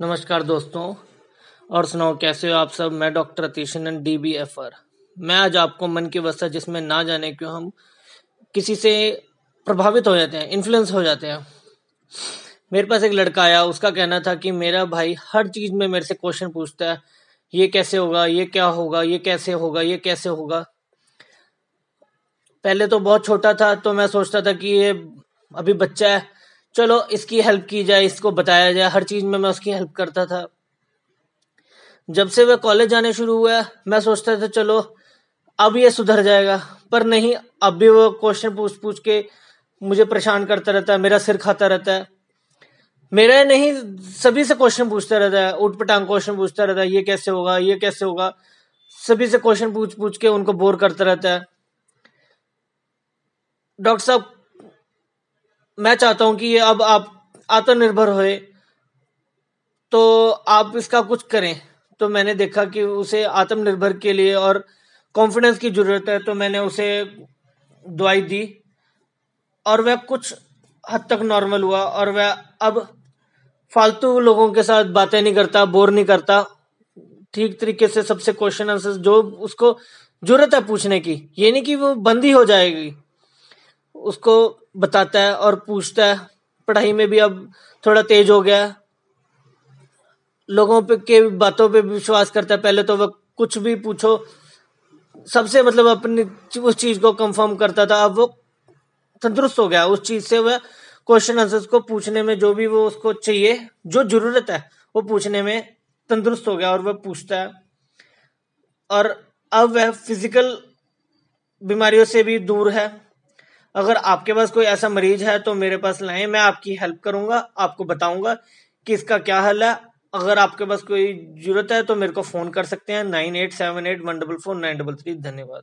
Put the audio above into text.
नमस्कार दोस्तों, और सुनाओ, कैसे हो आप सब? मैं डॉक्टर अतीशन डी बी एफ़ आर मैं आज आपको मन की अवस्था जिसमें ना जाने क्यों हम किसी से प्रभावित हो जाते हैं इन्फ्लुएंस हो जाते हैं। मेरे पास एक लड़का आया, उसका कहना था कि मेरा भाई हर चीज़ में मेरे से क्वेश्चन पूछता है, ये कैसे होगा, ये क्या होगा, ये कैसे होगा, ये कैसे होगा। पहले तो बहुत छोटा था तो मैं सोचता था कि ये अभी बच्चा है चलो, इसकी हेल्प की जाए, इसको बताया जाए, हर चीज़ में मैं उसकी हेल्प करता था। जब से वह कॉलेज जाने शुरू हुआ, मैं सोचता था, चलो, अब ये सुधर जाएगा। पर नहीं, अब भी वो क्वेश्चन पूछ पूछ के मुझे परेशान करता रहता है, मेरा सिर खाता रहता है। मेरा नहीं, सभी से क्वेश्चन पूछता रहता है उठ पटांग क्वेश्चन पूछता रहता है, ये कैसे होगा, ये कैसे होगा? सभी से क्वेश्चन पूछ पूछ के उनको बोर करता रहता है। डॉक्टर साहब मैं चाहता हूँ कि ये अब आप आत्मनिर्भर होए। तो आप इसका कुछ करें। तो मैंने देखा कि उसे आत्मनिर्भर के लिए और कॉन्फिडेंस की ज़रूरत है तो मैंने उसे दवाई दी। और वह कुछ हद तक नॉर्मल हुआ और वह अब फालतू लोगों के साथ बातें नहीं करता बोर नहीं करता। ठीक तरीके से सबसे क्वेश्चन आंसर जो उसको ज़रूरत है पूछने की। ये नहीं कि वो बंद ही जाएगी। उसको बताता है और पूछता है। पढ़ाई में भी अब थोड़ा तेज हो गया लोगों पे के बातों पे विश्वास करता है। पहले तो वह कुछ भी पूछो, सबसे मतलब अपनी उस चीज़ को कंफर्म करता था। अब वो तंदुरुस्त हो गया। उस चीज़ से वह क्वेश्चन आंसर्स को पूछने में जो भी वो उसको चाहिए, जो ज़रूरत है, वो पूछने में तंदुरुस्त हो गया और वह पूछता है। और अब वह फ़िज़िकल बीमारियों से भी दूर है। अगर आपके पास कोई ऐसा मरीज़ है तो मेरे पास लाएँ, मैं आपकी हेल्प करूँगा, आपको बताऊँगा कि इसका क्या हल है। अगर आपके पास कोई ज़रूरत है तो मेरे को फ़ोन कर सकते हैं, nine eight seven eight one double four, nine double three. धन्यवाद।